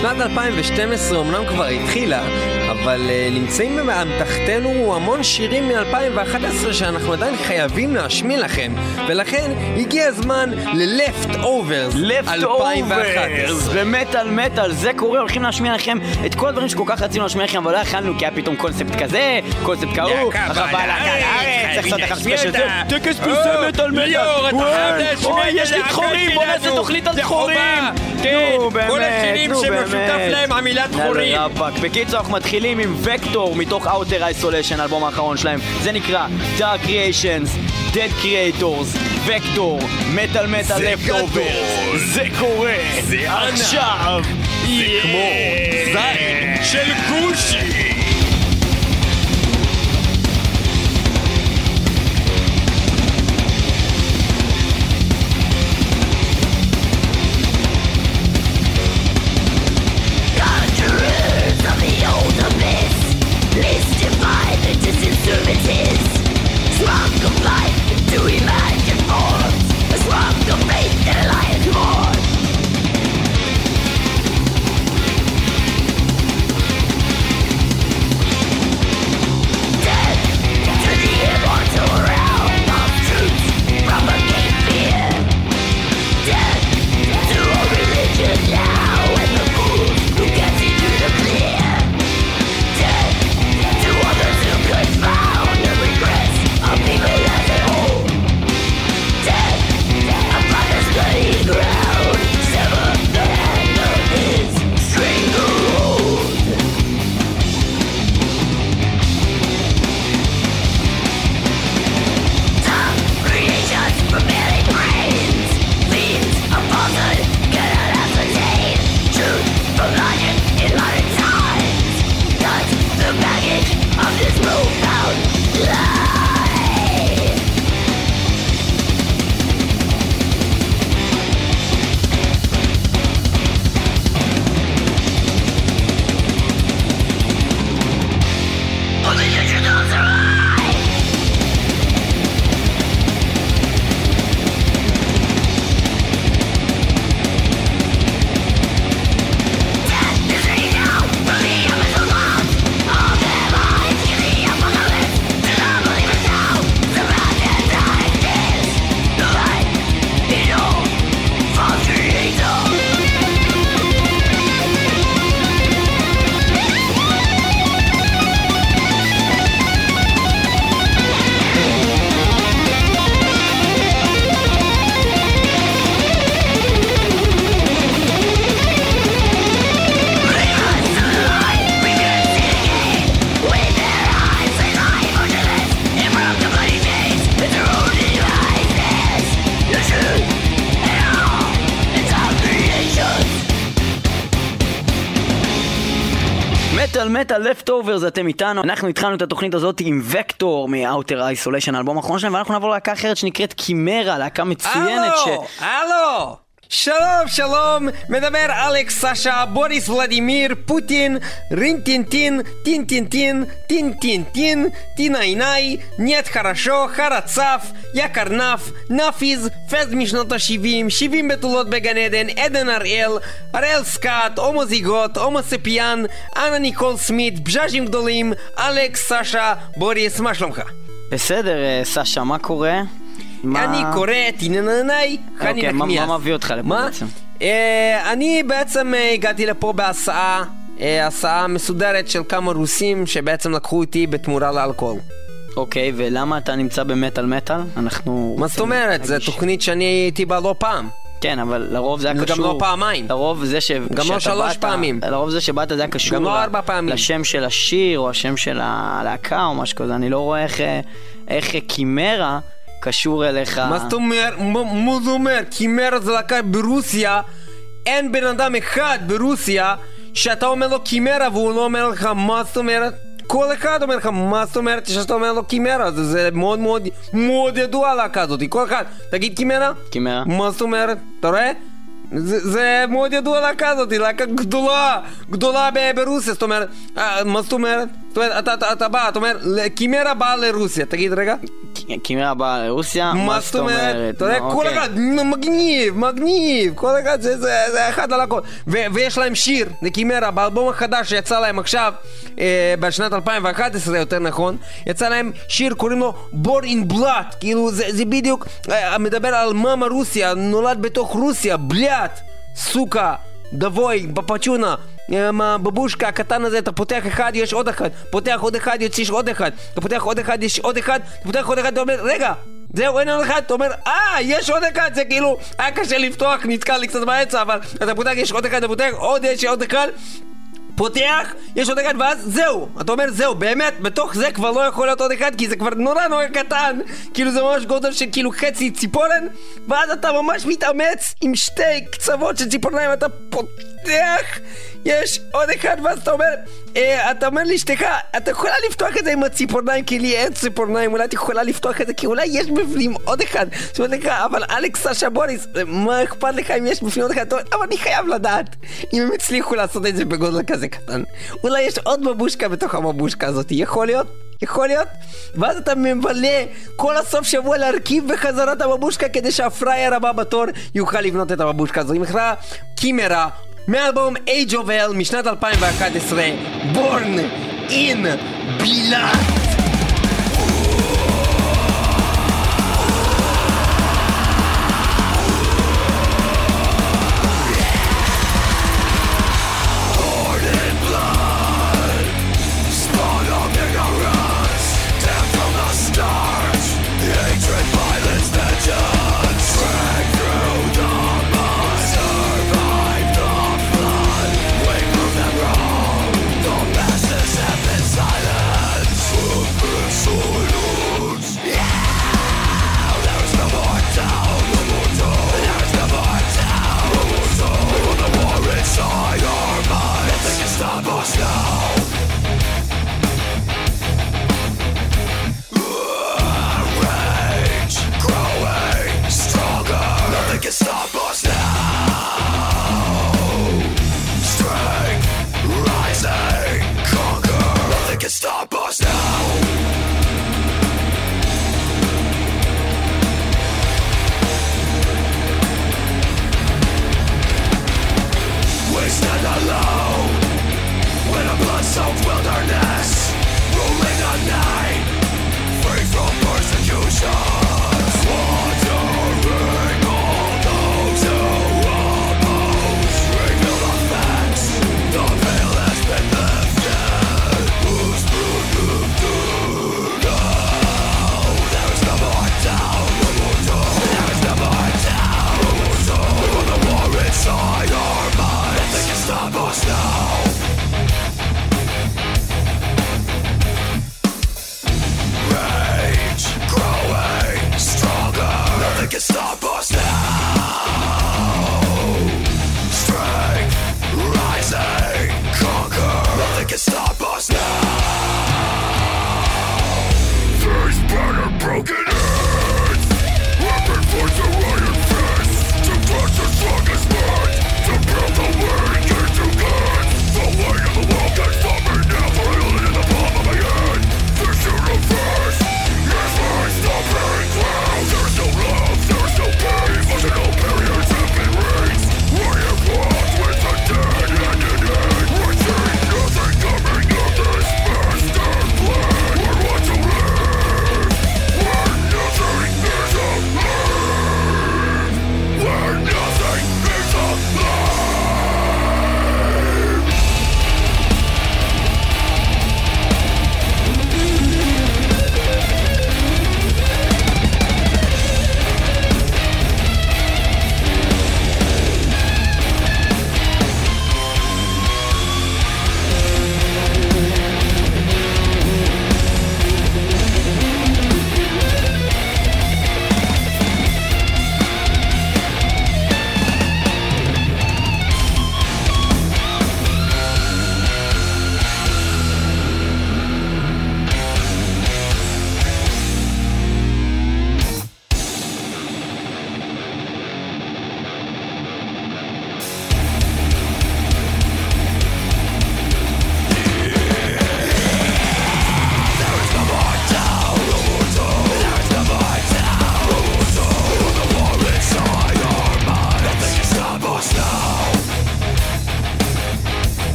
שנת 2012 אמנם כבר התחילה, אבל uh, נמצאים באמתחתנו המון שירים מ-2011 שאנחנו עדיין חייבים להשמיע לכם, ולכן הגיע הזמן ל-Left Overs 2011. ומטאל מטאל, זה קורה, הולכים להשמיע לכם את כל הדברים שכל כך רצינו להשמיע לכם, אבל לא יכלנו כי היה פתאום קונספט כזה, קונספט כהוא, החווה להקה לארץ, צריך לעשות לך ספיישל זה, טקס פרסי מטאל מטאל, ליאור, אתה חייב להשמיע אוי, את יש לי דחורים, בוא נעשה. תוכנית על זה דחורים. כן, נו, באמת, כל השירים שמשותף. להם המילה דחורים. בקיצור, אנחנו מתחילים עם וקטור מתוך Outer Isolation, האלבום האחרון שלהם. זה נקרא Dark Creations, Dead Creators, וקטור, מטאל מטאל לפטובר. זה קורה. זה. עכשיו. זה כמו זין של גושי. מטאל לפטוברס, אתם איתנו. אנחנו התחלנו את התוכנית הזאת עם וקטור מ-Outer Isolation, האלבום האחרון שלהם, ואנחנו נעבור ללהקה אחרת שנקראת קימרה, להקה מצוינת ש... הלו, הלו! שלום, שלום, מדבר אלכס סשה, בוריס ולדימיר, פוטין, רינטינטין, טינטינטין, טינטינטין, טינאינאי, נייט חרשו, חרצף, יקר נף, נאפיז, פז משנות ה-70, 70 בתולות בגן עדן, עדן הראל, הראל סקאט, הומוזיגוט, הומוספיאן, אנה ניקול סמית, בז'אז'ים גדולים, אלכס סשה, בוריס, מה שלומך? בסדר, אה, סשה, מה קורה? מה- אני קורא טינננאי, חני אוקיי, מה- נחמיאס. מה מביא אותך לפה מה? בעצם? אה, אני בעצם אה, הגעתי לפה בהסעה, אה, הסעה מסודרת של כמה רוסים שבעצם לקחו אותי בתמורה לאלכוהול. אוקיי, ולמה אתה נמצא במטאל מטאל? אנחנו... מה זאת אומרת? זו תוכנית שאני הייתי בה לא פעם. כן, אבל לרוב זה היה זה קשור... גם לא פעמיים. לרוב זה ש... גם לא שלוש באת- פעמים. לרוב זה שבאת זה היה קשור גם לא ארבע פעמים. לשם של השיר או השם של הלהקה או משהו כזה. אני לא רואה איך, איך קימרה קשור אליך. מה זאת אומרת? מה זה אומר? קימרה זה להקה ברוסיה, אין בן אדם אחד ברוסיה שאתה אומר לו קימרה והוא לא אומר לך מה זאת אומרת? כל אחד אומר לך מה זאת אומרת שאתה אומר לו קימרה זה, זה מאוד מאוד מאוד ידוע הלהקה הזאת כל אחד תגיד קימרה? קימרה. מה זאת אומרת? אתה רואה? זה, זה מאוד ידוע להקה הזאת, להקה גדולה, גדולה ברוסיה, זאת אומרת, אה, מה זאת אומרת? זאת אומרת, אתה, אתה, אתה בא, אתה אומר, קימרה באה לרוסיה, תגיד רגע, קימרה באה לרוסיה? מה זאת אומרת? אתה יודע, נו, כל אוקיי. אחד מגניב, מגניב, כל אחד זה- אחד על הכל. ויש להם שיר, לקימרה, באלבום החדש שיצא להם עכשיו, אה, בשנת 2011 יותר נכון, יצא להם שיר, קוראים לו Born in Blood, כאילו זה בדיוק אה, מדבר על מאמה רוסיה, נולד בתוך רוסיה, בליאט, סוכה. דבוי, בפצ'ונה, עם הבבושקה הקטן הזה, אתה פותח אחד, יש עוד אחד, פותח עוד אחד, יש עוד אחד, אתה פותח עוד אחד, יש עוד אחד, אתה פותח עוד אחד, אתה אומר, רגע, זהו, אין עוד אחד, אתה אומר, אה, יש עוד אחד, זה כאילו, היה קשה לפתוח, נתקע לי קצת באמצע, אבל אתה פותח, יש עוד אחד, אתה פותח, עוד יש עוד אחד, פותח, יש עוד אחד, ואז זהו. אתה אומר, זהו, באמת, בתוך זה כבר לא יכול להיות עוד אחד, כי זה כבר נורא נורא קטן. כאילו זה ממש גודל של כאילו חצי ציפורן, ואז אתה ממש מתאמץ עם שתי קצוות של ציפורניים, אתה פותח, יש עוד אחד, ואז אתה אומר, אה, אתה אומר לאשתך, אתה יכולה לפתוח את זה עם הציפורניים, כי לי אין ציפורניים, אולי את יכולה לפתוח את זה, כי אולי יש בפנים עוד אחד. זאת אומרת לך, אבל אלכס סשה בוריס, מה אכפת לך אם יש בפנים עוד אחד? אבל אני חייב לדעת אם הם הצליחו לעשות את זה בגודל כזה קטן. אולי יש עוד בבושקה בתוך הבבושקה הזאת, יכול להיות? יכול להיות? ואז אתה מבלה כל הסוף שבוע להרכיב בחזרה את הבבושקה כדי שהפראייר הבא בתור יוכל לבנות את הבבושקה הזאת. היא נקרא קימרה, מאלבום Age of Hell משנת 2011, Born in Blood.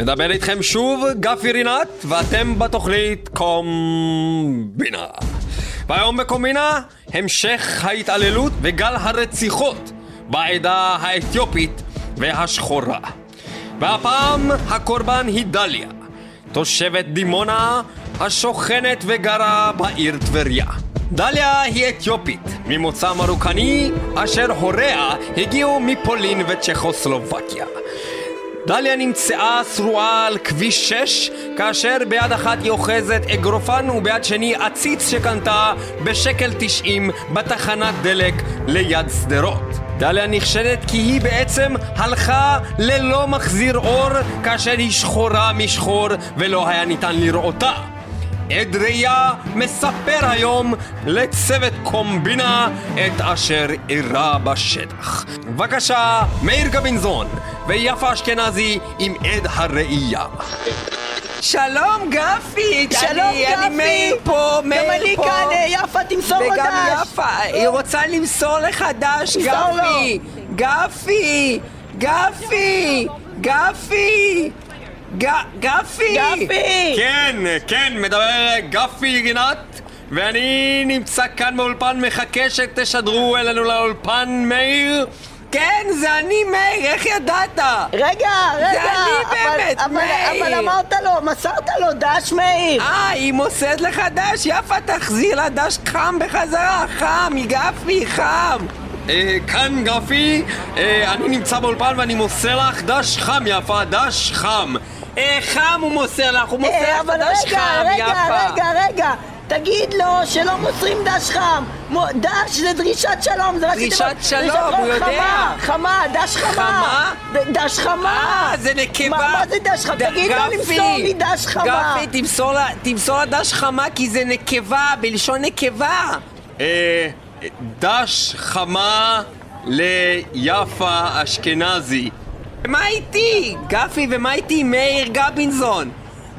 מדבר איתכם שוב גפי רינת, ואתם בתוכנית קומבינה. והיום בקומבינה, המשך ההתעללות וגל הרציחות בעדה האתיופית והשחורה. והפעם הקורבן היא דליה, תושבת דימונה השוכנת וגרה בעיר טבריה. דליה היא אתיופית, ממוצא מרוקני, אשר הוריה הגיעו מפולין וצ'כוסלובקיה. דליה נמצאה שרועה על כביש 6, כאשר ביד אחת היא אוחזת אגרופן וביד שני עציץ שקנתה בשקל 90 בתחנת דלק ליד שדרות. דליה נחשדת כי היא בעצם הלכה ללא מחזיר אור כאשר היא שחורה משחור ולא היה ניתן לראותה. עד ראייה מספר היום לצוות קומבינה את אשר אירע בשטח. בבקשה, מאיר גבינזון ויפה אשכנזי עם עד הראייה. שלום גפי! שלום אני, אני גפי! מאיר פה, מאיר גם אני פה. כאן, אה, יפה תמסור לו וגם דש! יפה, היא רוצה למסור לך דש, גפי! גפי! גפי! גפי! ג- גפי! גפי! כן, כן, מדבר גפי רינת ואני נמצא כאן באולפן, מחכה שתשדרו אלינו לאולפן, מאיר כן, זה אני, מאיר, איך ידעת? רגע, רגע! אני אבל- באמת, אבל- מאיר. אבל אמרת לו, מסרת לו דש מאיר! אה, היא מוסרת לך דש, יפה, תחזיר לה דש חם בחזרה, חם, גפי, חם. אה, כאן גפי, אה, אני נמצא באולפן ואני מוסר לך דש חם, יפה, דש חם. חם הוא מוסר לך, הוא מוסר אה, לך אבל דש רגע, חם, רגע, יפה. רגע, רגע! תגיד לו שלא מוסרים דש חם! דש זה דרישת שלום, זה רק... דרישת שלום, הוא יודע. חמה, חמה, דש חמה! חמה? דש חמה! אה, זה נקבה. מה זה דש חמה? תגיד לו למסור לי דש חמה! גפי, תמסור לה, תמסור לה דש חמה כי זה נקבה, בלשון נקבה. אה, דש חמה ליפה אשכנזי. מה איתי? גפי, ומה איתי? מאיר גבינזון.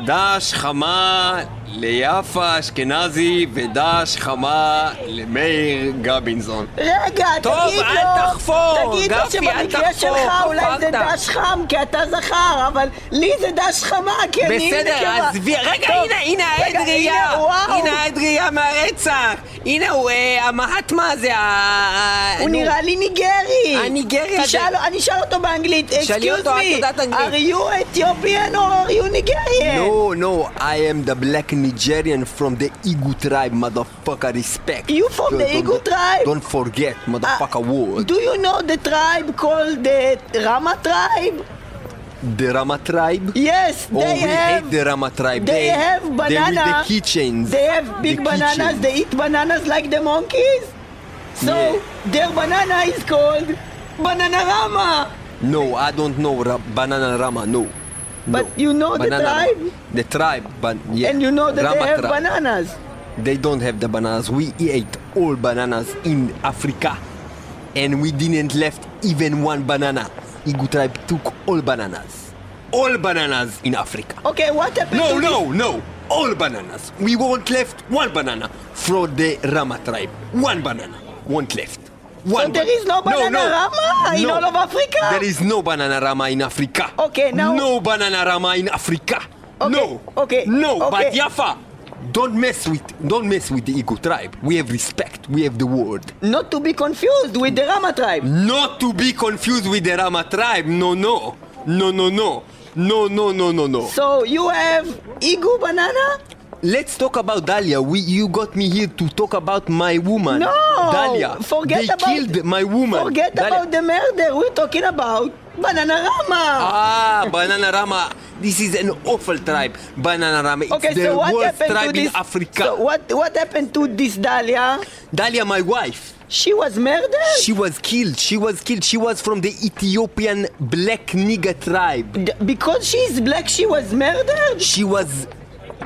דש חמה ליפה אשכנזי ודש חמה למאיר גבינזון. רגע, טוב, תגיד לו... אל תחפור, תגיד לו גפי, אל שבמקרה שלך אולי זה. דש חם, כי אתה זכר, אבל לי זה דש חמה, כי אני בסדר. עזבי, רגע, טוב, הנה, הנה העד ראייה, הנה, העד ראייה מהרצח, הנה הוא, אה, המהטמה הזה, ה- הוא נו. נראה לי ניגרי. הניגרי הזה. תשאל, אני אשאל אותו באנגלית, יודעת אנגלית. are you Ethiopian or are you Nigerian? No, no, I am the black Nigerian from the Igu tribe, motherfucker, respect. You from the Don't- Igu don't- tribe? Don't forget, motherfucker, Uh, word. Do you know the tribe called the Rama tribe? The Rama tribe? Yes, Oh, they we have... hate the Rama tribe. They have They banana. with the keychains. They have big The bananas. keychains. They eat bananas like the monkeys. So Yeah. their banana is called Bananarama. No, I don't know Ra- Banana Rama, no. But No. you know the Banana Rama. tribe? The tribe, but yeah. And you know that Rama they have tribe. bananas. They don't have the bananas. We ate all bananas in Africa. And we didn't left even one banana. Igu tribe took all bananas. All bananas in Africa. Okay, what happened No, no, this? no. All bananas. We won't left one banana from the Rama tribe. One banana. Won't left. One there is no banana Rama in all of Africa? There is no banana Rama in Africa. Okay, now- No banana Rama in Africa. Okay, No. okay, No, but. Yafa. Don't mess with don't mess with the Igbo tribe. We have respect. We have the word. Not to be confused with the Rama tribe. Not to be confused with the Rama tribe. No, no. No, no, no. No, no, no, no, no. So you have Igu banana? Let's talk about Dahlia. We, you got me here to talk about my woman. No! Dahlia. Forget they about killed my woman. Forget about the murder. We're talking about Bananarama. Ah, Banana Rama. This is an awful tribe. Banana Rama. It's okay, the so what worst happened to tribe this? in Africa. So what what happened to this Dahlia? Dahlia, my wife. She was murdered. She was killed. She was killed. She was from the Ethiopian black nigger tribe. D- because she's black, she was murdered, She was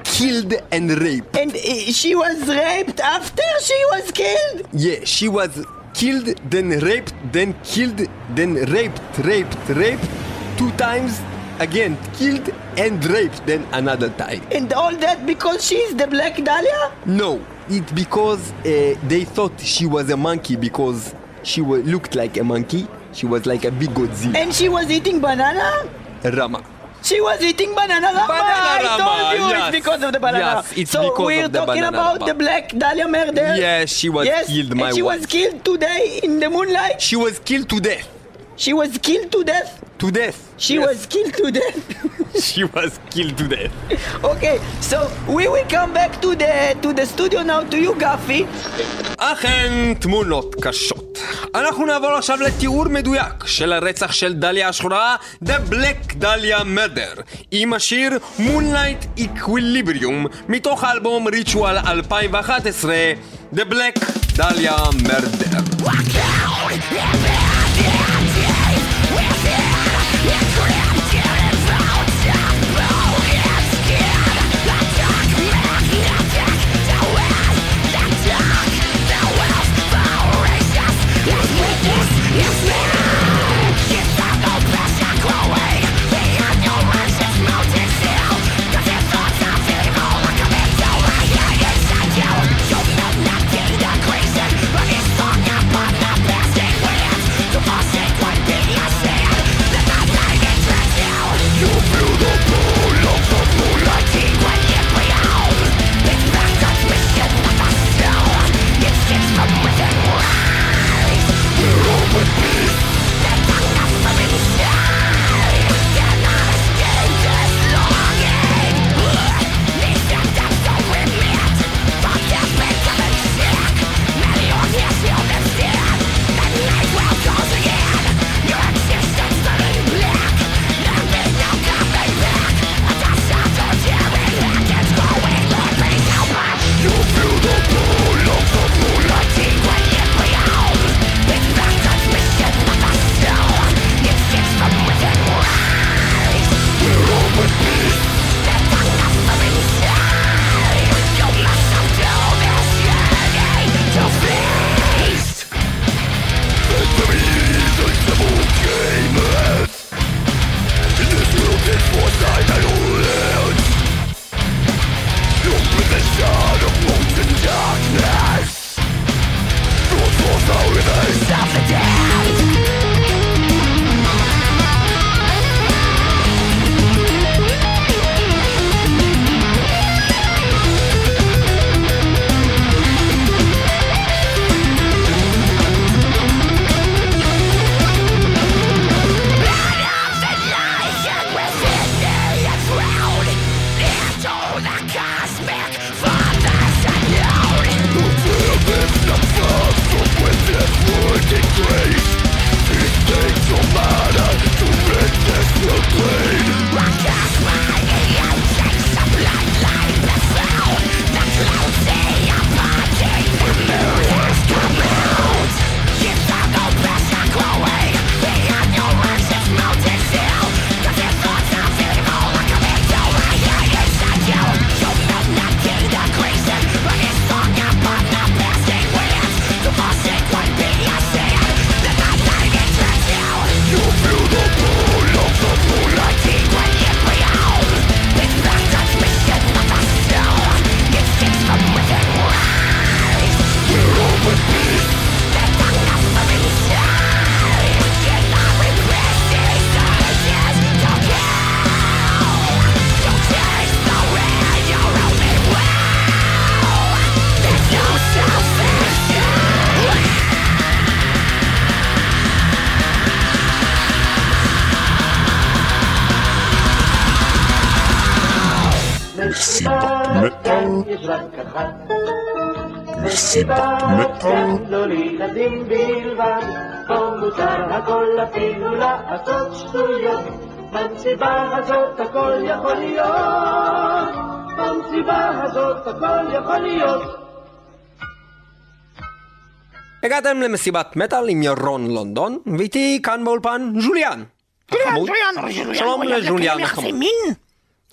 killed and raped. and uh, she was raped after she was killed. Yeah, she was killed, then raped, then killed, then raped, raped, raped, two times, again killed and raped, then another time. And all that because she's the black Dahlia? No, it's because uh, they thought she was a monkey because she looked like a monkey. She was like a big Godzilla. And she was eating banana? Rama. She was eating banana rama. Banana I rama, told you yes. it's because of the banana. Yes, it's so because we're of the talking banana about rama. the Black Dahlia murder. Yes, she was yes, killed, and she wife. was killed today in the moonlight. She was killed to death. She was killed to death. To death. She Yes. was killed to death. She was killed to death. okay, so we will come back to the to the studio now to you, Gaffy. אכן תמונות קשות. אנחנו נעבור עכשיו לתיאור מדויק של הרצח של דליה השחורה, The Black Dahlia Murder, עם השיר Moonlight Equilibrium, מתוך האלבום ריטואל 2011, The Black Dahlia Murder. יש מסיבת מטאל. לא לילדים בלבד, פה מותר הכל אפילו לעשות שטויות. במסיבה הזאת הכל יכול להיות, במסיבה הזאת הכל יכול להיות. הגעתם למסיבת מטאל עם ירון לונדון, ואיתי כאן באולפן ז'וליאן. החמוד. שלום לז'וליאן החמוד.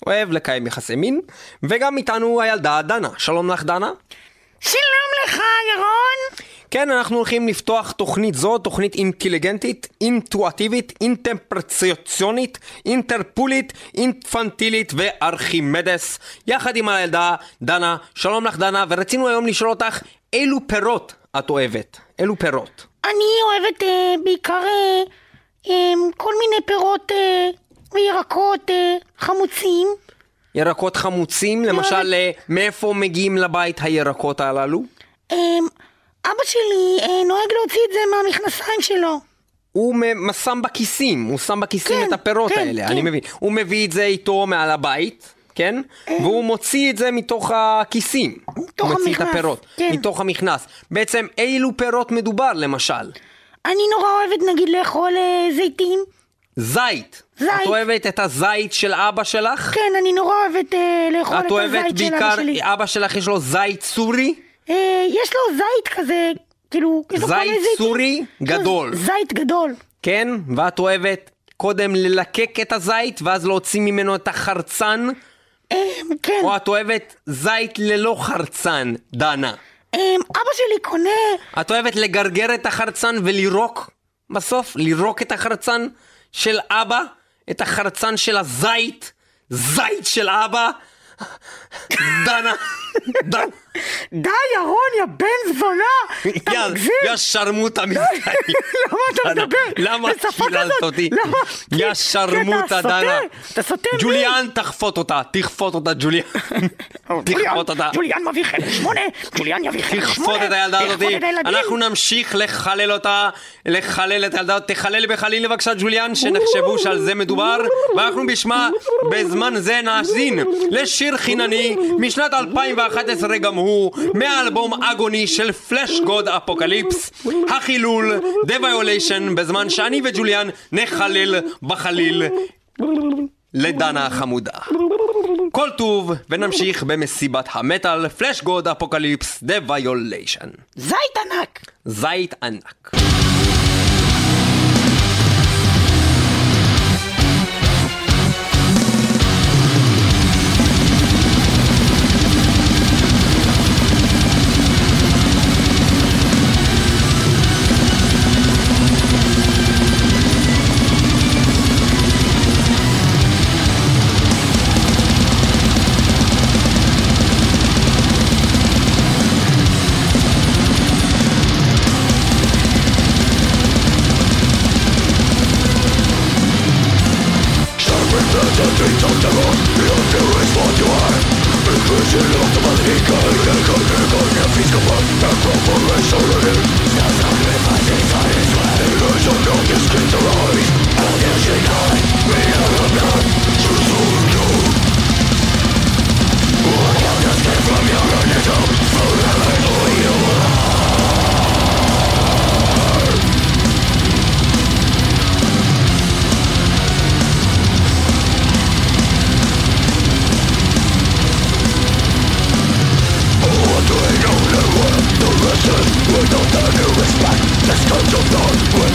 אוהב לקיים יחסי מין, וגם איתנו הילדה דנה. שלום לך דנה. שלום לך, ירון. כן, אנחנו הולכים לפתוח תוכנית זו, תוכנית אינטליגנטית, אינטואטיבית, אינטרפרציונית, אינטרפולית, אינפנטילית וארכימדס, יחד עם הילדה דנה. שלום לך דנה, ורצינו היום לשאול אותך אילו פירות את אוהבת? אילו פירות? אני אוהבת אה, בעיקר אה, אמ, כל מיני פירות אה, וירקות אה, חמוצים. ירקות חמוצים, למשל, אה, מאיפה מגיעים לבית הירקות הללו? אמ, אבא שלי אה, נוהג להוציא את זה מהמכנסיים שלו. הוא שם בכיסים, הוא שם בכיסים כן, את הפירות כן, האלה, כן. אני מבין. הוא מביא את זה איתו מעל הבית, כן? והוא מוציא את זה מתוך הכיסים. מתוך מוציא את המכנס, הפירות, כן. מתוך המכנס. בעצם אילו פירות מדובר, למשל? אני נורא אוהבת נגיד לאכול אה, זיתים. זית. זית. את אוהבת את הזית של אבא שלך? כן, אני נורא אוהבת אה, לאכול את את אוהבת הזית של בעיקר, אבא שלי. אבא שלך יש לו זית סורי? אה, יש לו זית כזה, כאילו, זית. סורי גדול. זית גדול. כן? ואת אוהבת קודם ללקק את הזית ואז להוציא ממנו את החרצן? אה, כן. או את אוהבת זית ללא חרצן, דנה? אה, אבא שלי קונה... את אוהבת לגרגר את החרצן ולירוק בסוף? לירוק את החרצן של אבא? את החרצן של הזית? זית של אבא? דנה, דנה, די, ירון, יא בן זונה! אתה מגזים! יא שרמוטה מזדיין. למה אתה מדבר? למה קיללת? אותי? יא כי- שרמוטה, אתה דנה. אתה סוטה בי. ג'וליאן, תחפות אותה, תכפות אותה, ג'וליאן. תכפות אותה. ג'וליאן מביא חלק שמונה, ג'וליאן יביא חלק שמונה. תכפות את הילדה הזאת, תכפות את הילדים. אנחנו נמשיך לחלל אותה, לחלל את הילדה הזאת, תחלל בחליל בבקשה ג'וליאן, שנחשבו שעל זה מדובר, ואנחנו בשמה, בזמן זה נאזין לשיר חינני משנת 2011 גם הוא, מהאלבום Agony של Fleshgod Apocalypse, החילול, The Violation, בזמן שאני וג'וליאן נחלל בחליל לדנה החמודה. כל טוב, ונמשיך במסיבת המטאל, Fleshgod Apocalypse, The Violation. זית ענק! זית ענק. Sacrificing time is when illusion don't discreet the rise And as you. die, we are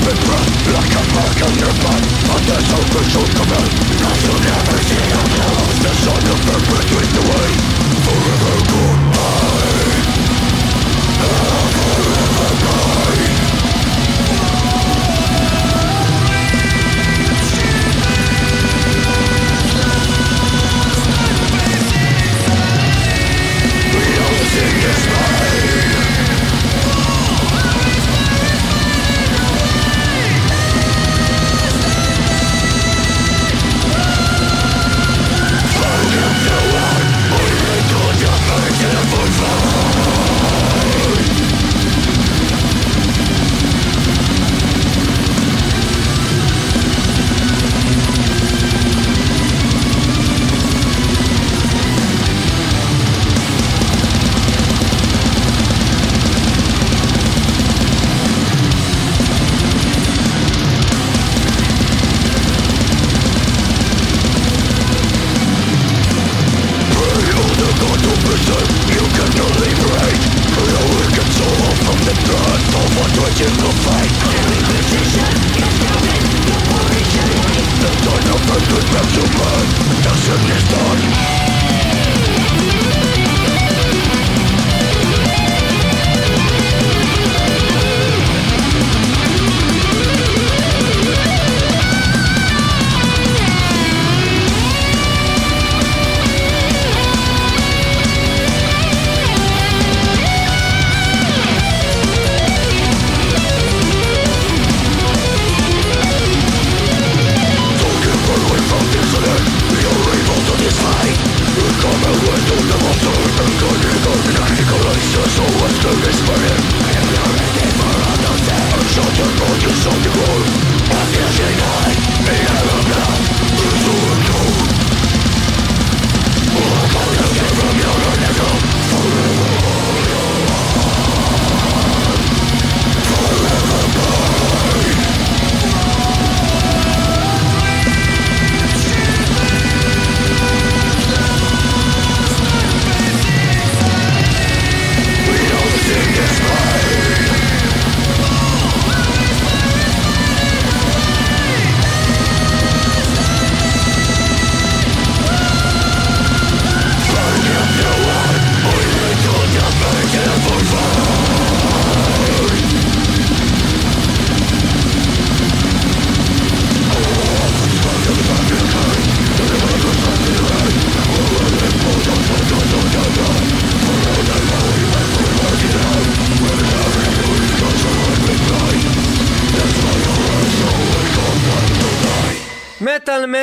it burn Like a mark on your butt On the superficial command Cause you'll never see how lost The sun of earth between the way Forever gone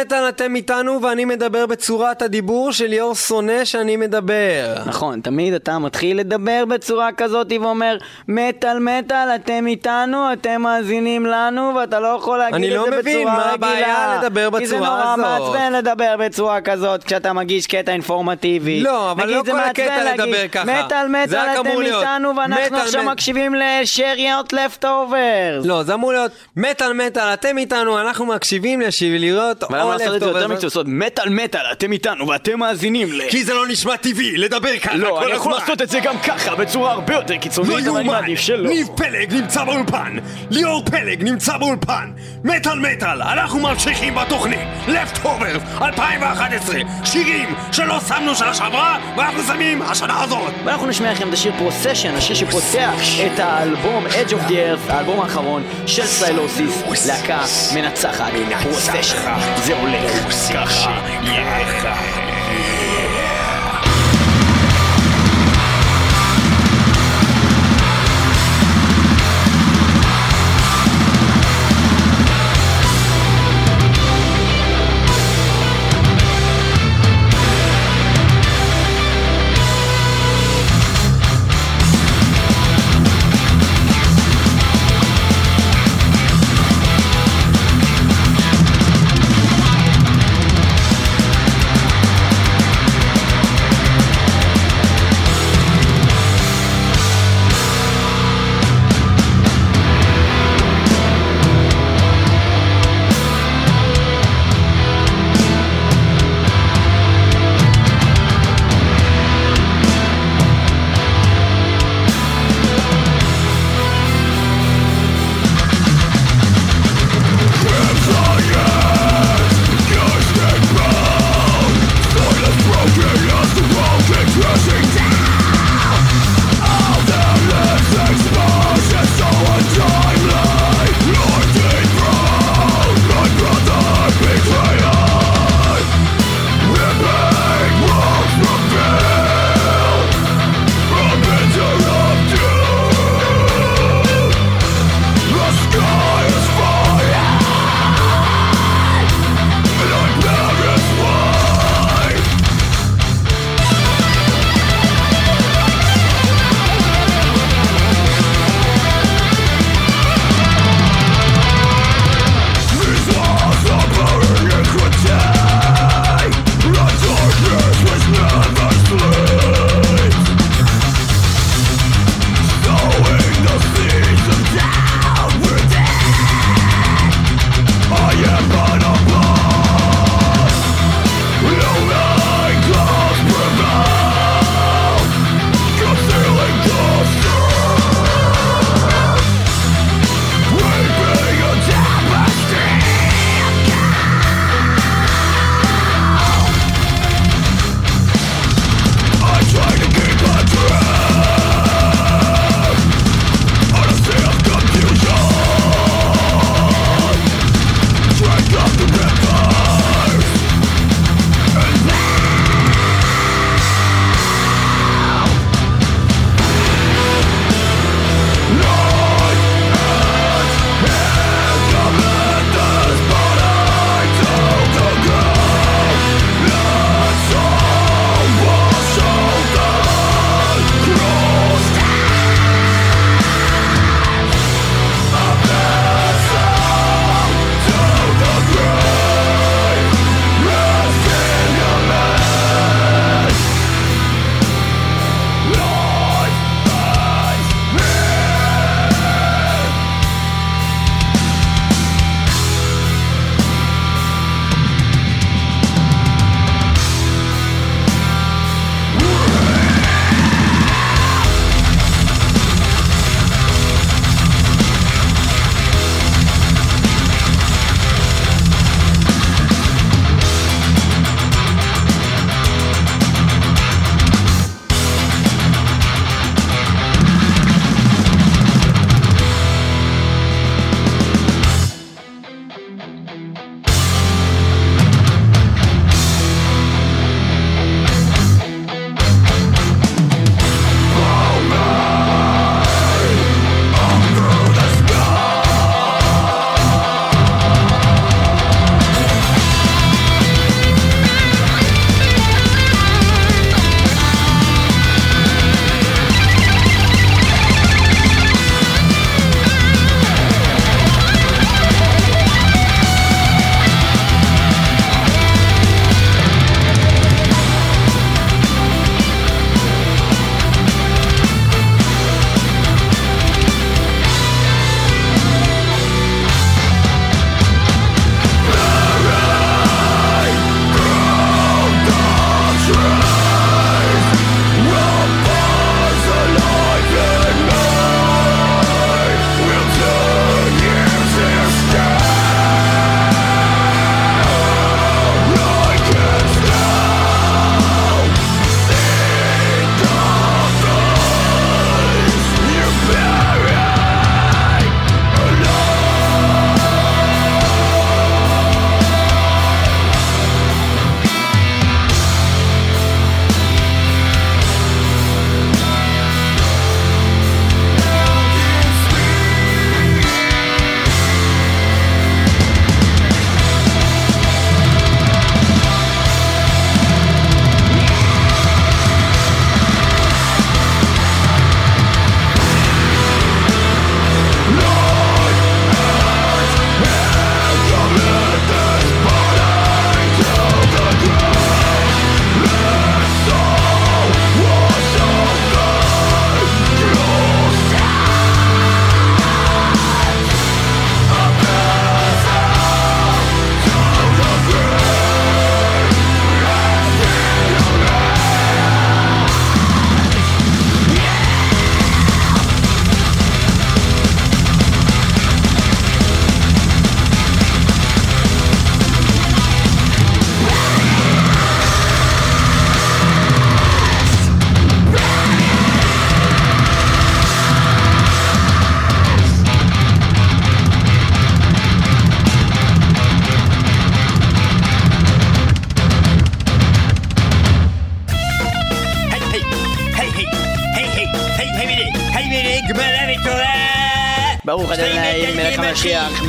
מטאל מטאל אתם איתנו ואני מדבר בצורת הדיבור של ליאור שונא שאני מדבר. נכון, תמיד אתה מתחיל לדבר בצורה כזאת ואומר מטאל מטאל, אתם איתנו, אתם מאזינים לנו, ואתה לא יכול להגיד אני את לא זה מבין, בצורה מה רגילה. הבעיה לדבר כי זה בצורה נורא הזאת? מעצבן לדבר בצורה כזאת כשאתה מגיש קטע אינפורמטיבי. לא, אבל לא כל הקטע להגיד, לדבר ככה. מטאל מטאל אתם להיות. איתנו, ואנחנו עכשיו מט- מקשיבים לשאריות leftovers. לא, זה אמור להיות מטאל מטאל אתם איתנו, אנחנו מקשיבים לשביליות או לעשות את זה יותר. מקצועי? לעשות מטאל מטאל, אתם איתנו ואתם מאזינים ל... כי זה לא נשמע טבעי לדבר ככה לא, כל אני יכול הזמן. לעשות את זה גם ככה, בצורה הרבה יותר לא קיצונית, אבל אני! מעדיף שלא. ניב פלג נמצא באולפן! ליאור פלג נמצא באולפן! מטאל מטאל, אנחנו ממשיכים בתוכנית! לפטוברס 2011! שירים שלא שמנו שנה שעברה ואנחנו שמים השנה הזאת! ואנחנו נשמע לכם את השיר פרוסשן, השיר שפותח את האלבום Edge of the Earth, האלבום האחרון של סטיילוסיס, להקה מנצחת, פרוסשן, זה הולך ככה.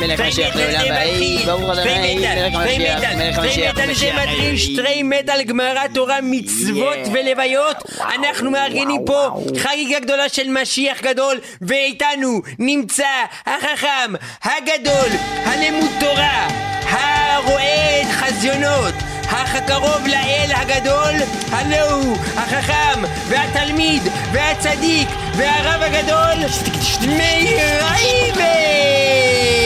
מלך המשיח לעולם ועד, ברוך אדוני מלך המשיח, מלך המשיח, מטאל זה גמרא, תורה, מצוות ולוויות. אנחנו מארגנים פה חגיגה גדולה של משיח גדול, ואיתנו נמצא החכם, הגדול, הלימוד תורה, הרואה את חזיונות. הקרוב לאל הגדול, הלא הוא החכם והתלמיד והצדיק והרב הגדול, מאיר רייבה!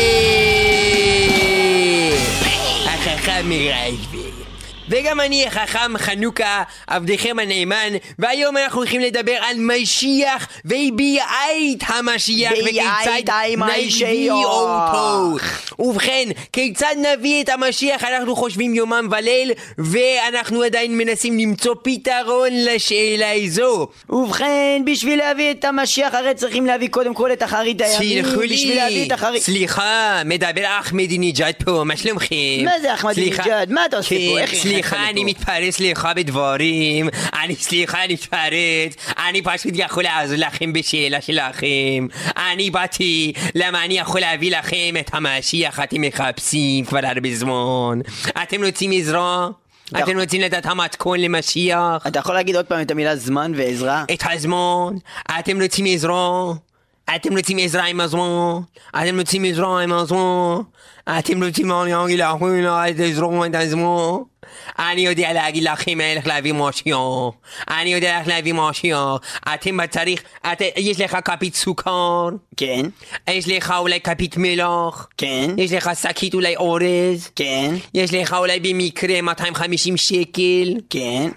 החכם מאיר רייבה. וגם אני החכם חנוכה, עבדכם הנאמן, והיום אנחנו הולכים לדבר על משיח וביעית המשיח המשיח. נביא אותו. ובכן, כיצד נביא את המשיח? אנחנו חושבים יומם וליל, ואנחנו עדיין מנסים למצוא פתרון לשאלה הזו. ובכן, בשביל להביא את המשיח הרי צריכים להביא קודם כל את אחרית הימים. בשביל להביא לי, את אחרית... סליחה, מדבר אחמדינג'אד פה, מה שלומכם? מה זה אחמדינג'אד? מה אתה עושה פה? סליחה, אני? מתפרץ לך בדברים, אני סליחה, אני מתפרץ, אני פשוט יכול לעזור לכם בשאלה שלכם. אני באתי, למה אני יכול להביא לכם את המשיח אתם מחפשים כבר הרבה זמן. אתם רוצים עזרה? אתם רוצים לדעת המתכון למשיח? אתה יכול להגיד עוד פעם את המילה זמן ועזרה? את הזמן? אתם רוצים עזרה? אתם רוצים עזרה עם הזמן? אתם רוצים עזרה עם הזמן? אתם רוצים אגיד לכם את עזרה את הזמן? אני יודע להגיד לכם איך להביא משיח. אני יודע איך להביא משיח. אתם צריך... את- יש לך כפית סוכר? כן, יש לך אולי כפית מלח? כן, יש לך שקית אולי אורז? כן, יש לך אולי במקרה 250 שקל? כן.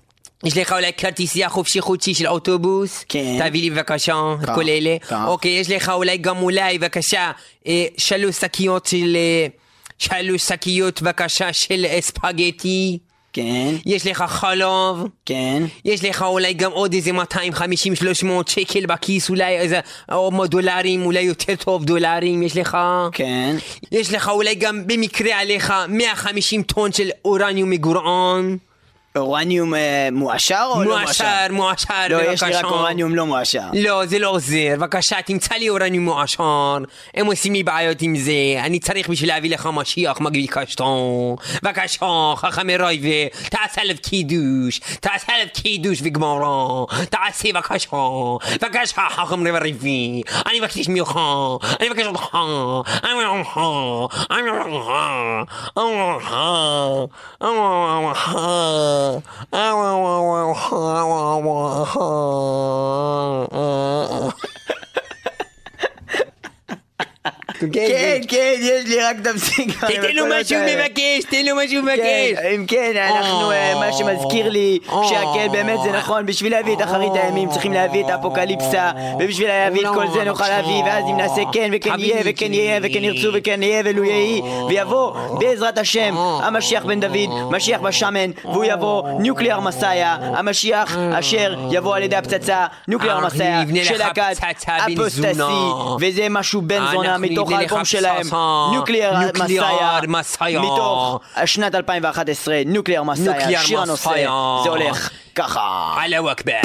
יש לך אולי כרטיסייה חופשי חודשי של אוטובוס? כן. תביא לי בבקשה את כל אלה. אוקיי, יש לך אולי גם אולי בבקשה אה, שלוש שקיות של... שלוש שקיות בבקשה של ספגטי. כן, יש לך חלב. כן, יש לך אולי גם עוד איזה 250-300 שקל בכיס אולי איזה או דולרים אולי יותר טוב דולרים יש לך כן. יש לך אולי גם במקרה עליך 150 טון של אורניום מגורען אורניום אה, מועשר או לא מועשר? מועשר, מועשר, לא, יש לי רק. אורניום לא מועשר. לא, זה לא עוזר. בבקשה, תמצא לי אורניום מועשר. הם עושים לי בעיות עם זה. אני צריך בשביל להביא לך משיח מה ביקשת. בבקשה, חכמי רייבה, תעשה עליו קידוש. תעשה עליו קידוש וגמרא. תעשה בבקשה. בבקשה, חכם רבי. אני מבקש ממך. אני מבקש אותך. אני מבקש אותך. אני מבקש אותך. אני מבקש אותך. אני מבקש אותך. כן, כן, יש לי רק תפסיק. תתן לו מה שהוא מבקש, תן לו מה שהוא מבקש. כן, אם כן, אנחנו, אה, מה שמזכיר לי או. שהקל באמת זה נכון, בשביל להביא את אחרית הימים צריכים להביא את האפוקליפסה, ובשביל להביא את כל זה נוכל להביא, ואז אם נעשה כן וכן יהיה וכן יהיה וכן ירצו וכן יהיה ולו יהי, ויבוא בעזרת השם המשיח בן דוד, משיח בשמן, והוא יבוא ניוקליאר מסאיה, המשיח אשר יבוא על ידי הפצצה, ניוקליאר אנחנו מסאיה של הכת אפוסטסי. וזה משהו בן זונה מתוך האלבום שלהם, ניוקליאר מסאיה. מתוך שנת 2011, ניוקליאר מסאיה, שיר הנושא. זה הולך ככה. אללהו אכבר.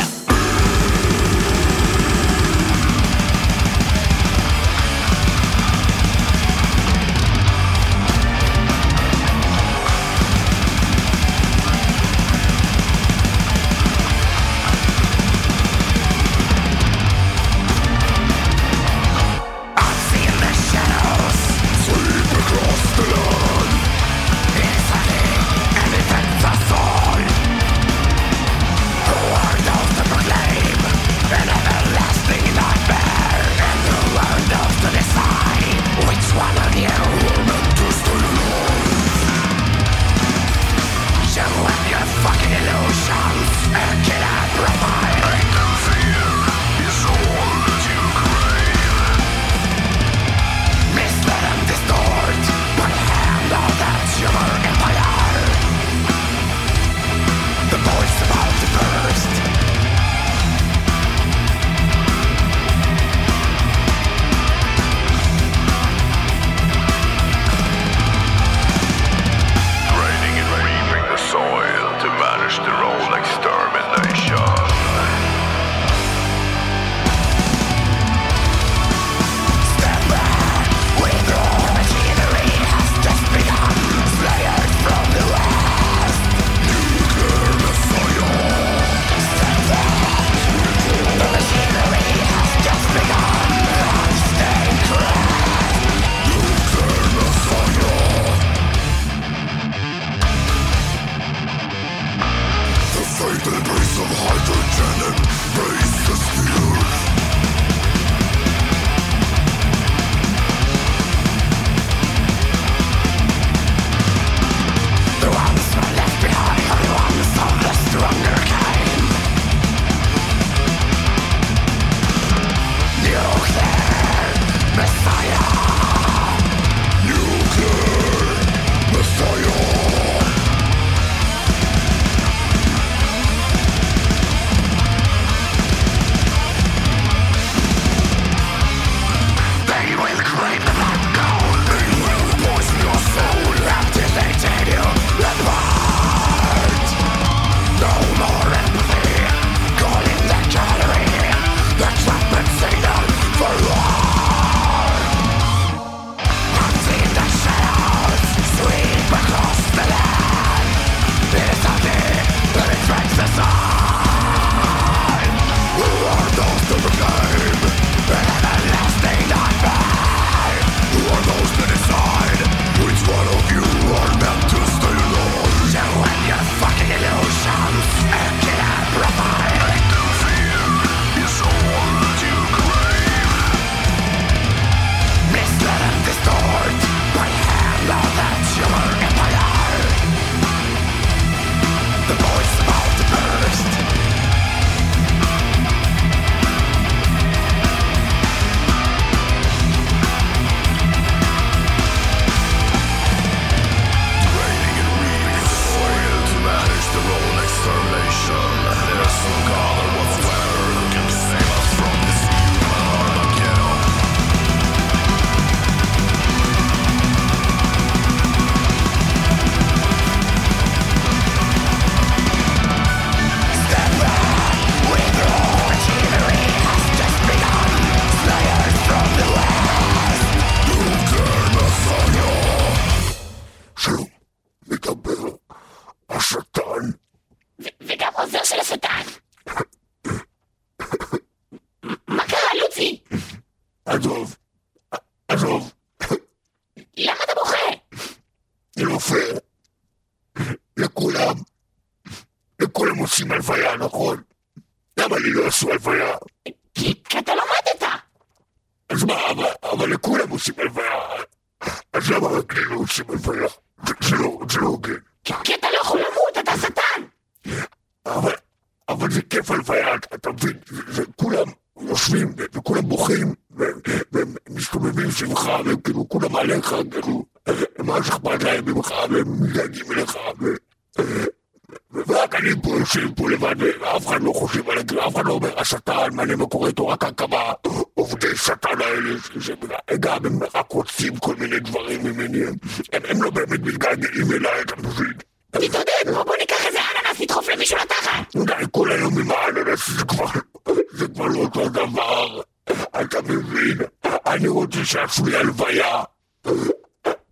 רוצה שיעשו לי הלוויה.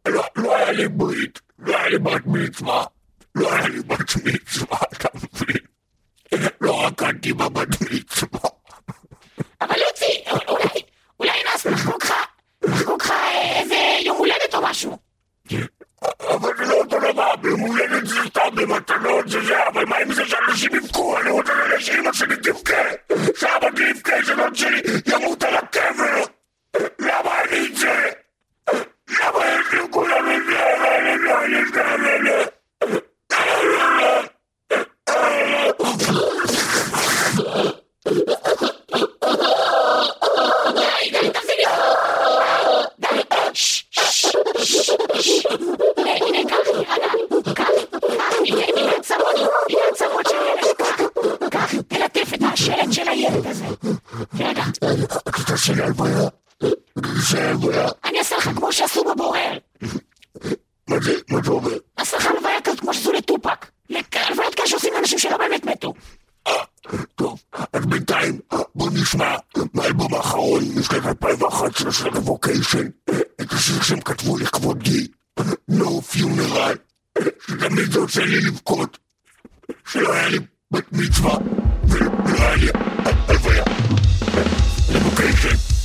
לא, לא היה לי ברית, לא היה לי בת מצווה, לא היה לי בת מצווה, אתה מבין? לא רקדתי בבת מצווה. אבל לוצי, אולי, אולי נעשה לחגוג לך, לחגוג לך איזה יום הולדת או משהו. אבל זה לא אותו דבר, ביום הולדת זה סתם במתנות, זה זה, אבל מה עם זה שאנשים יבכו? אני רוצה שאמא שלי תבכה, שאבא שלי יבכה, שדוד שלי ימות על הקבר. למה אני את זה? למה יש לי כולם את זה? אני לא יש להם את זה. די, די, תפסיק. די, ששש, ששש, ששש. הנה, הנה, קח, תירגע. קח, קח, הנה, הנה הצמות, הנה הצמות של ילד, קח, קח, תלטף את השלט של הילד הזה. רגע, אתה תעשה לי הלוויה? אני אעשה לך כמו שעשו בבורר. מה זה? מה זה אומר? אעשה לך הלוויה כזאת כמו שעשו לטופק. הלוויות כאלה שעושים לאנשים שלא באמת מתו. טוב, אז בינתיים בוא נשמע מהאלבום האחרון משנת 2011 של רבוקיישן את השיר שהם כתבו לכבודי No Funeral שתמיד זה עושה לי לבכות שלא היה לי בת מצווה ולא היה לי הלוויה רבוקיישן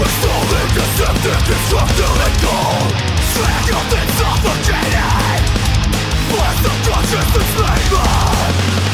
We're slowly deceptive, destructive and cold Track of it suffocated Bless the conscience that's labor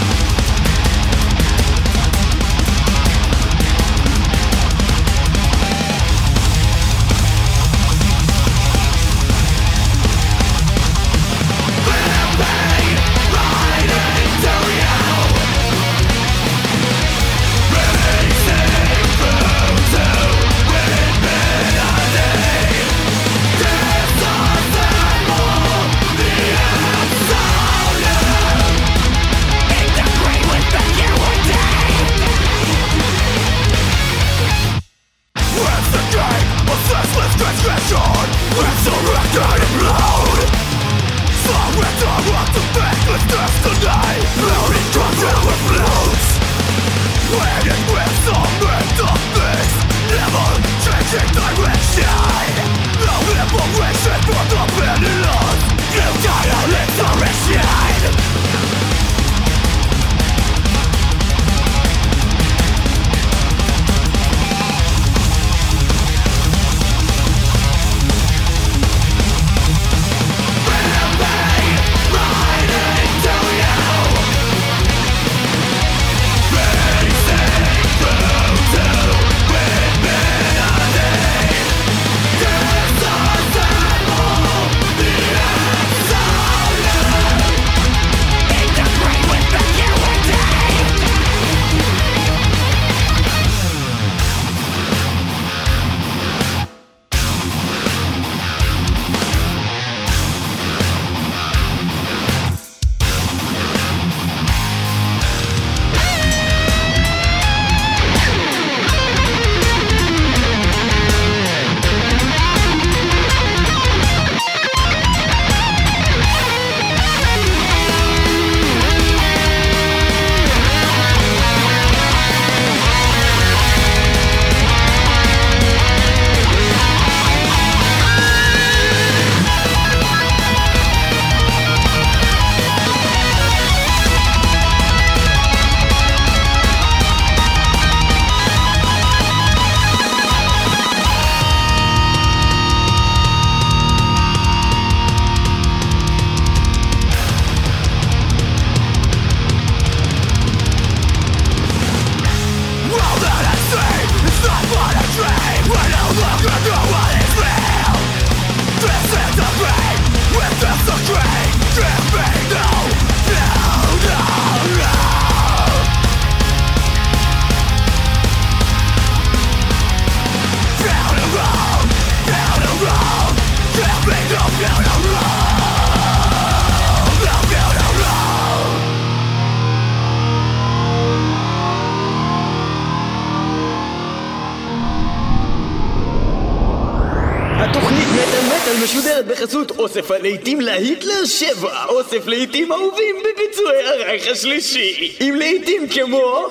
אוסף הלהיטים להיטלר 7 אוסף להיטים אהובים בביצועי הרייך השלישי עם להיטים כמו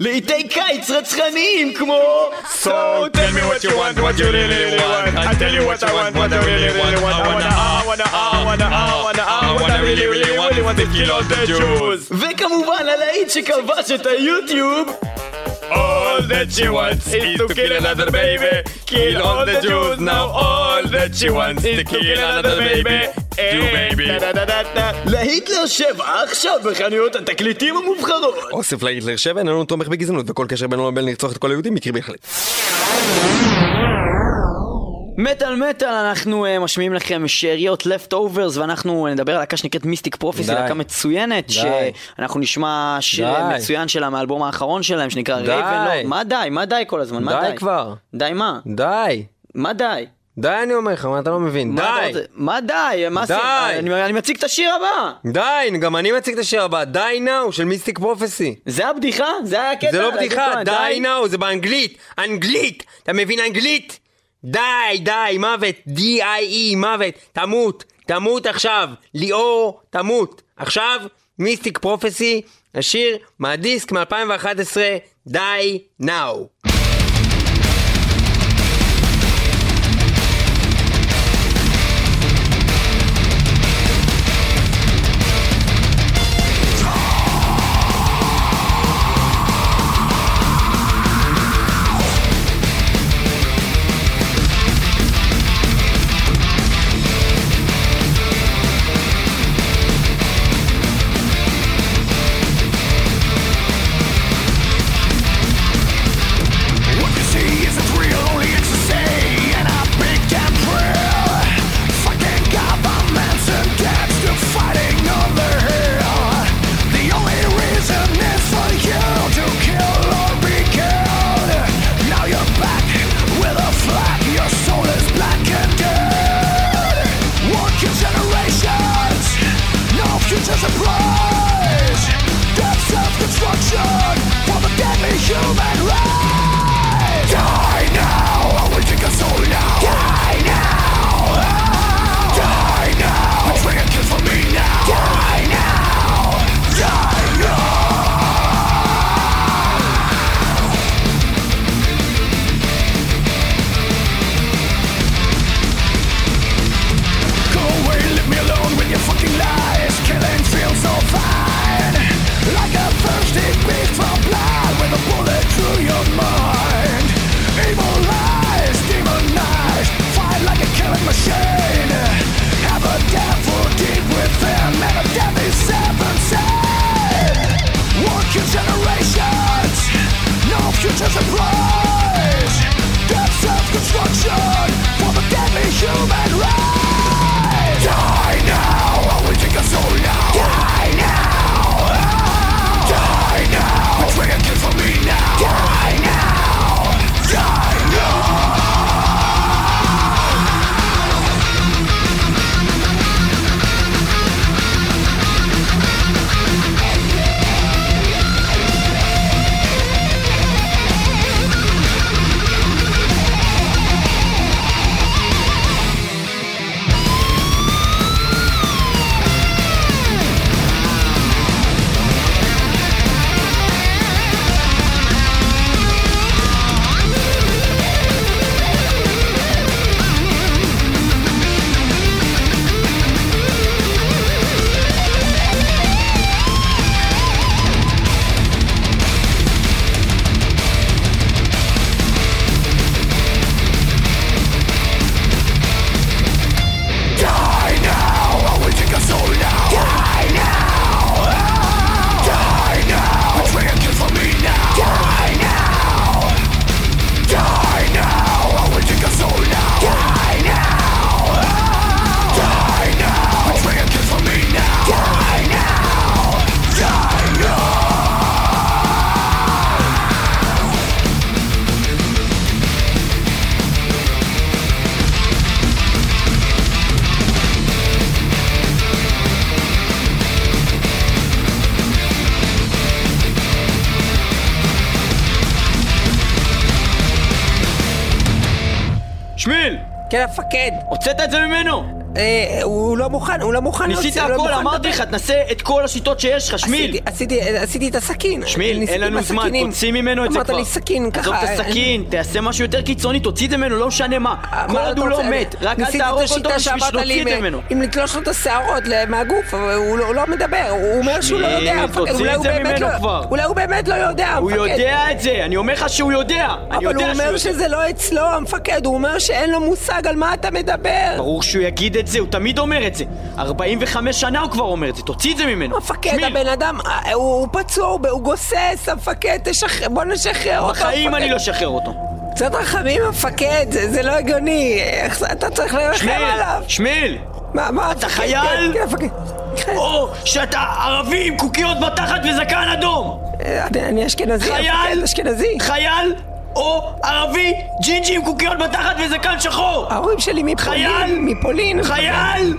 להיטי קיץ רצחניים כמו So tell me what you want, what you really want I tell you what I want, what I really want I wanna, I wanna, I wanna, I wanna, I wanna really really really want to kill all the Jews וכמובן הלהיט שכבש את היוטיוב All that she wants is to kill another baby. Kill all the Jews. Now All that she wants is to kill another baby. Baby. להיטלר 7 עכשיו בחנויות התקליטים המובחרות. אוסף להיטלר 7 איננו תומך בגזענות וכל קשר בינו לבין לרצוח את כל היהודים מקרי בהחלט. מטאל מטאל אנחנו uh, משמיעים לכם שאריות leftovers ואנחנו נדבר על להקה שנקראת Mystic Prophecy, די. להקה מצוינת די. שאנחנו נשמע שיר די. מצוין שלה מהאלבום האחרון שלהם שנקרא די. Raven מה די? מה די כל הזמן? מה די כבר. די מה? די. מה די? די אני אומר לך, מה אתה לא מבין? מה די. מה די? מה די. אני אני מציג את השיר הבא די, גם אני מציג את השיר הבא, די נאו של מיסטיק פרופסי. זה הבדיחה? זה היה הקטע? זה לא בדיחה, די נאו, זה באנגלית. אנגלית! אתה מבין אנגלית? די, די, מוות. D-I-E, מוות. תמות. תמות עכשיו. ליאור, תמות. עכשיו, מיסטיק פרופסי, השיר מהדיסק מ-2011, די נאו. כן, המפקד. הוצאת את זה ממנו! אה, הוא לא מוכן, הוא לא מוכן ניסית להוציא, הוא לא הכל, מוכן אמרתי לדבר. לך, תנסה את כל השיטות שיש לך, שמיל! עשיתי- עשיתי, עשיתי את הסכין. שמיל, ניסיתי אין לנו זמן. תוציא ממנו את זה אמרת כבר. לי סכין, ככה. עזוב את אה, הסכין, תעשה משהו יותר קיצוני, תוציא את זה ממנו, לא משנה מה. אה, כל מה עוד אתה הוא לא רוצה? מת, רק אל ניסיתי את תהרוג אותו השיטה בשביל שאמרת שתוציא את זה אם- ממנו. אם לתלוש לו את השערות ל- מהגוף, אבל הוא לא- הוא לא מדבר, הוא אומר שהוא לא שמיל, יודע, המפקד, תוציא אולי את הוא זה באמת ממנו לא- כבר. אולי הוא באמת לא יודע, הוא המפקד. יודע את זה, אני אומר לך שהוא יודע. אני אבל יודע הוא שהוא אומר יודע. שזה לא אצלו, המפקד, הוא אומר שאין לו מושג על מה אתה מדבר. ברור שהוא יגיד את זה, הוא תמיד אומר את זה. 45 שנה הוא כבר אומר את זה, תוציא את זה ממנו. המפקד, הבן אדם, אה, הוא הוא פצוע, הוא- גוסס, המפקד, תשחרר, בוא נשחרר אותו. בחיים. אני לא אשחרר אותו. קצת רחמים, המפקד, זה זה לא הגיוני. אתה צריך לרחם עליו. שמיל! מה, מה? אתה כן, חייל? כן, כן, המפקד. כן. או שאתה ערבי עם קוקיות בתחת וזקן אדום! אה, אני- אשכנזי, חייל? אשכנזי. חייל או ערבי ג'ינג'י עם קוקיות בתחת וזקן שחור! ההורים שלי מפולין, חייל? מפולין. חייל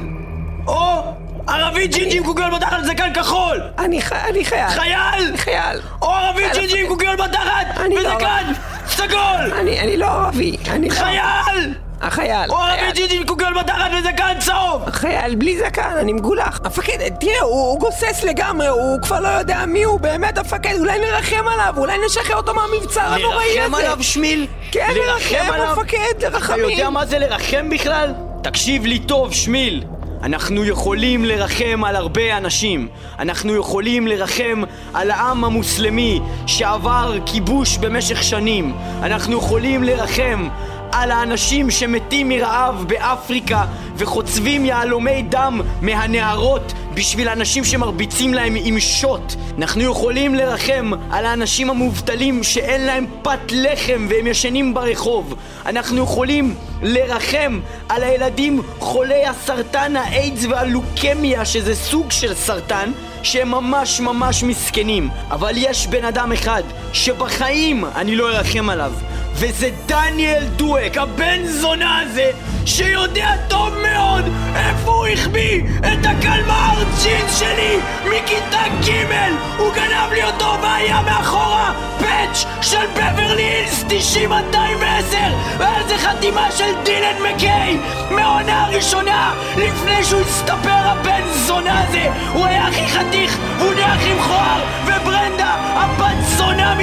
או ערבי ג'ינג'י עם קוקיות בתחת וזקן כחול! אני חייל. חייל חייל. או ערבי ג'ינג'י עם. קוקיות בתחת לא וזקן סגול! אני לא ערבי. אני לא... חייל! החייל. או ערבי חייל. ג'ינג'י עם קוקיות בתחת וזקן צהוב! חייל בלי זקן, אני מגולח. המפקד, תראה, הוא, הוא גוסס לגמרי, הוא כבר לא יודע מי הוא, באמת המפקד, אולי נרחם עליו, אולי נשחרר אותו מהמבצר הנוראי הזה. לרחם עליו שמיל? כן, לרחם, המפקד, אתה לרחמים. יודע מה זה לרחם בכלל? תקשיב לי טוב, שמיל. אנחנו יכולים לרחם על הרבה אנשים. אנחנו יכולים לרחם על העם המוסלמי שעבר כיבוש במשך שנים. אנחנו יכולים לרחם על האנשים שמתים מרעב באפריקה וחוצבים יהלומי דם מהנהרות בשביל אנשים שמרביצים להם עם שוט. אנחנו יכולים לרחם על האנשים המובטלים שאין להם פת לחם והם ישנים ברחוב. אנחנו יכולים לרחם על הילדים חולי הסרטן, האיידס והלוקמיה, שזה סוג של סרטן, שהם ממש ממש מסכנים. אבל יש בן אדם אחד שבחיים אני לא ארחם עליו. וזה דניאל דואק, הבן זונה הזה, שיודע טוב מאוד איפה הוא החביא את הקלמר ג'ינס שלי מכיתה ג' הוא גנב לי אותו והיה מאחורה פאץ' של בברלי הילס 90-210 ועל זה חתימה של דילן מקיי מהעונה הראשונה לפני שהוא הסתפר הבן זונה הזה הוא היה הכי חתיך והוא נהיה הכי מכוער וברנדה הבת זונה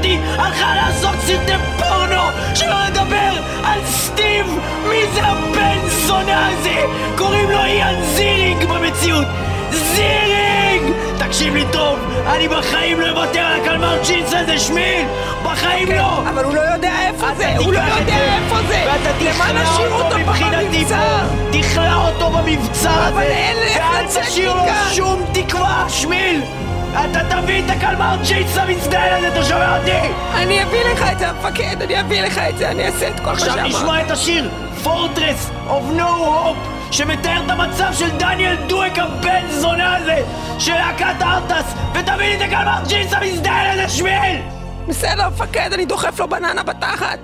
אותי הלכה לעשות סרטי פורנו שלא לדבר על סטיב מי זה הבן זונה הזה קוראים לו איאן זירינג במציאות זירינג! תקשיב לי טוב, אני בחיים לא אוותר על הקלמר צ'ינס הזה, שמיל! בחיים לא! אבל הוא לא יודע איפה זה, הוא לא יודע זה, איפה זה. ואתה תכלא אותו אותו מבחינתי? פה! תכלא אותו במבצר אבל הזה! אין איך ואל תשאיר לו. שום תקווה, שמיל! אתה תביא את הקלמר צ'ינס המזדיין הזה, אתה שומע אותי? אני אביא לך את זה, המפקד, אני אביא לך את זה, אני אעשה את כל מה עכשיו שאמרת. נשמע את השיר Fortress of No Hope שמתאר את המצב של דניאל דואק הבן זונה הזה של להקת ארטס ותביא לי את הקלמר ג'ינס המזדיין הזה שמיל! בסדר, מפקד, אני דוחף לו בננה בתחת.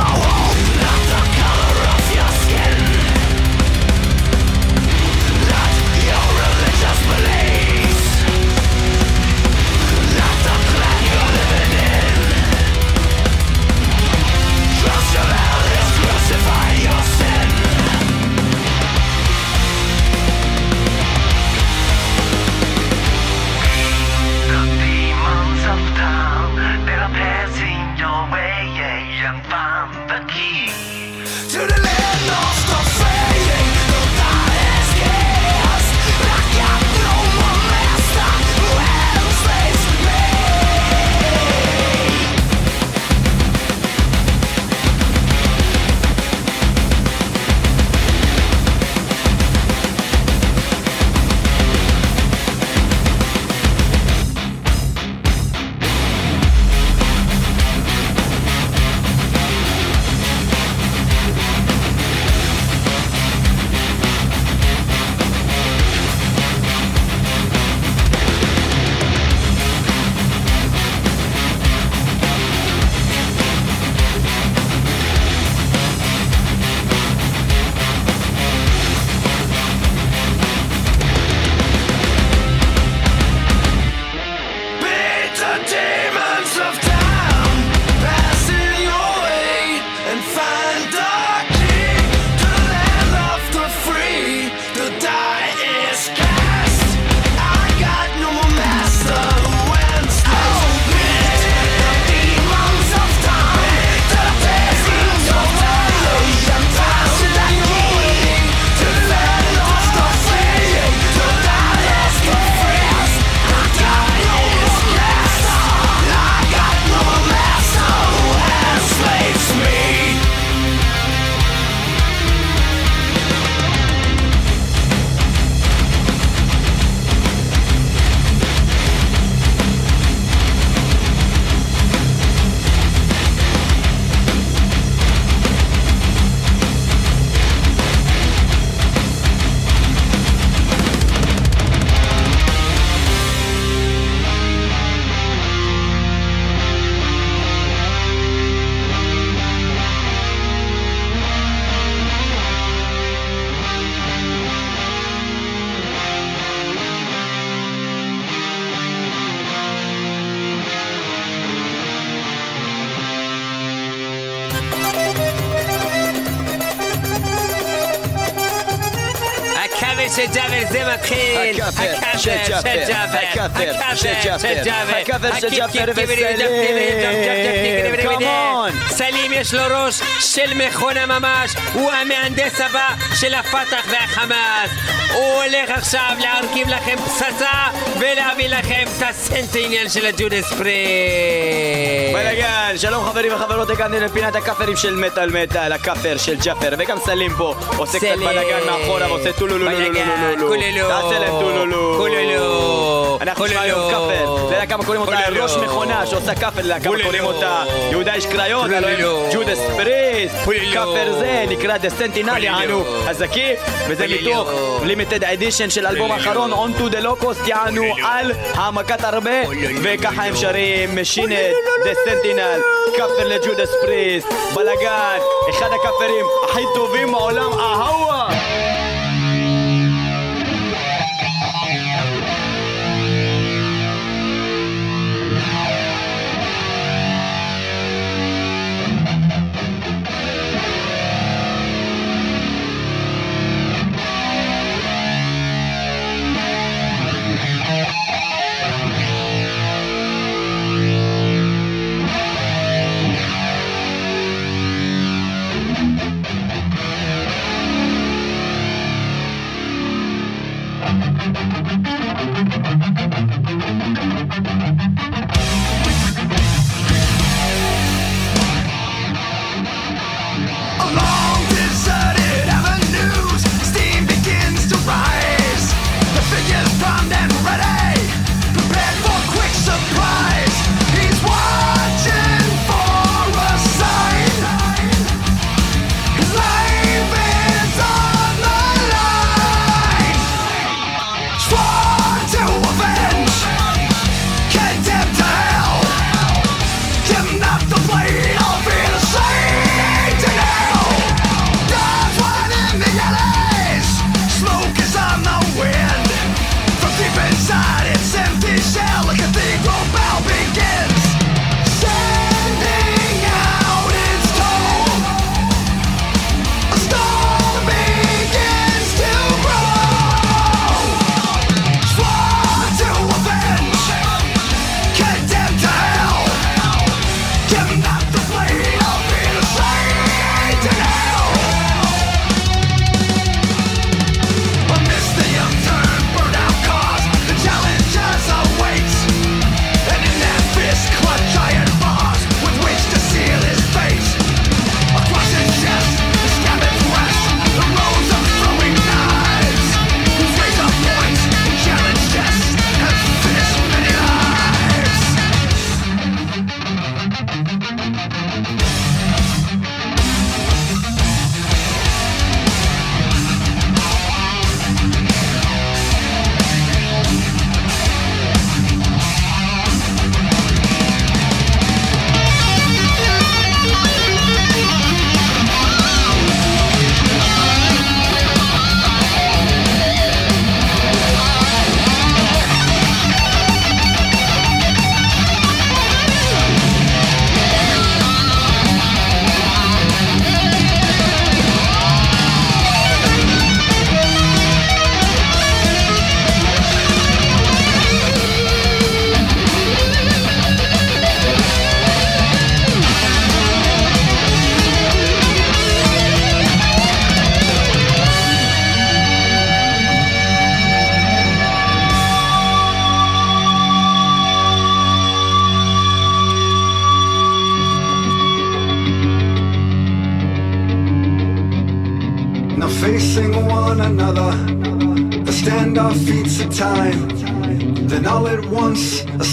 no one של ג'אפר, הכאפר של ג'אפר וסלים, Come on! סלים יש לו ראש של מכונה ממש, הוא המהנדס הבא של הפתח והחמאס. הוא הולך עכשיו להרכיב לכם פצצה ולהביא לכם את ה Sentinel של ה Judas Priest. בלאגן, שלום חברים וחברות, הגענו לפינת הכאפרים של מטאל מטאל, הכאפר של ג'אפר, וגם סלים פה, עושה קצת. בלאגן מאחורה טולולולולולולולו. בלאגן, קולולו. תעשה להם טולולו. קולולו. אנחנו נשמע היום. כאפר, יודע כמה קוראים אותה? ראש מכונה שעושה כאפר, קולולו. קוראים אותה? יהודה איש קריות. ג'ודס קולולו. כאפר זה נקרא דה סנטינל, קולולו. יענו, הזקי, וזה. מתוך לימיטד אדישן של אלבום. האחרון, On to the Locust, יענו על העמקת הרבה. וככה הם שרים משינט, דה סנטינל, כאפר לג'ודס פריסט, בלאגן, אחד הכאפרים הכי טובים בעולם, אהווה!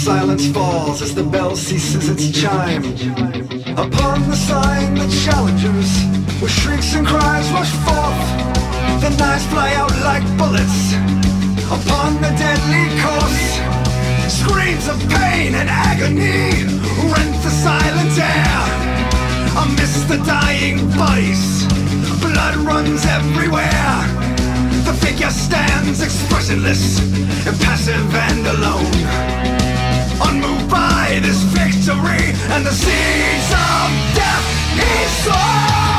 Silence falls as the bell ceases its chime. Upon the sign, the challengers, with shrieks and cries, rush forth. The knives fly out like bullets upon the deadly course. Screams of pain and agony rent the silent air. Amidst the dying bodies, blood runs everywhere. The figure stands expressionless, impassive and alone. This victory and the seeds of death he sowed.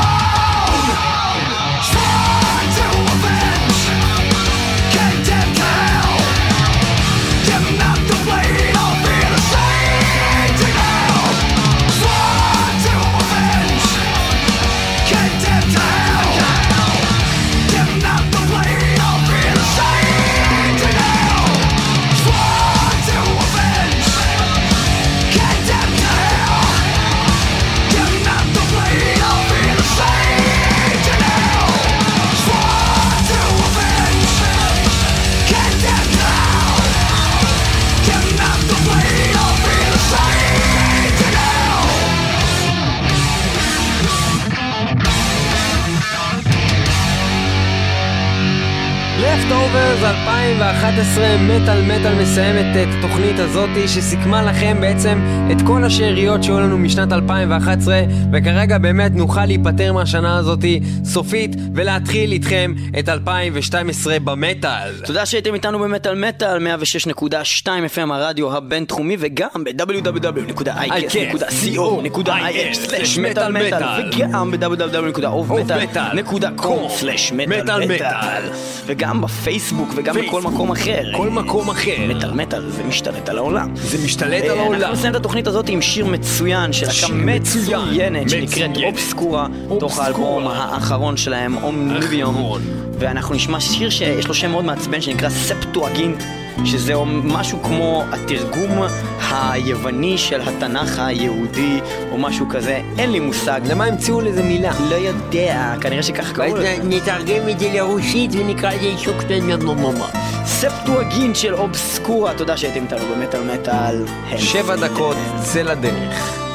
over Leftovers 2011, מטאל מטאל מסיימת את התוכנית הזאתי שסיכמה לכם בעצם את כל השאריות שהיו לנו משנת 2011 וכרגע באמת נוכל להיפטר מהשנה הזאתי סופית ולהתחיל איתכם את 2012 במטאל. תודה שהייתם איתנו במטאל מטאל 106.2 FM הרדיו הבינתחומי וגם ב-www.icast.co.il/מטאל מטאל וגם ב-www.ovmetal.com/מטאל מטאל וגם בפייסבוק וגם בכל מקום אחר. כל מקום אחר. מטאל מטאל זה משתלט על העולם. זה משתלט על אנחנו העולם. נסיים את התוכנית הזאת עם שיר מצוין של להקה מצוין, מצוינת שנקראת. אובסקורה, תוך. האלבום האחרון שלהם, אומניביום. ואנחנו נשמע שיר שיש לו שם מאוד מעצבן שנקרא ספטואגינט, שזה משהו כמו התרגום היווני של התנ"ך היהודי, או משהו כזה, אין לי מושג. למה המציאו לזה מילה? לא יודע, כנראה שככה קראו לזה. נתרגם את זה לרוסית ונקרא לזה שוקטן ממומו. ספטואגינט של אובסקורה, תודה שהייתם איתנו במטאל מטאל. שבע דקות, צא לדרך.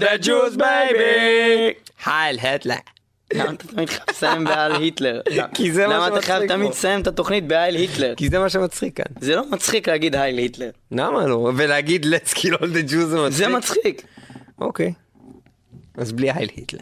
The Jews, baby. הייל היטלר. למה אתה תמיד חייב לסיים בהייל היטלר? כי זה מה למה אתה חייב שמצחיק תמיד. לסיים את התוכנית בהייל היטלר? כי זה מה שמצחיק כאן. זה לא מצחיק להגיד הייל היטלר. למה לא? ולהגיד let's kill all the Jews זה מצחיק? זה מצחיק. אוקיי. אז בלי הייל היטלר.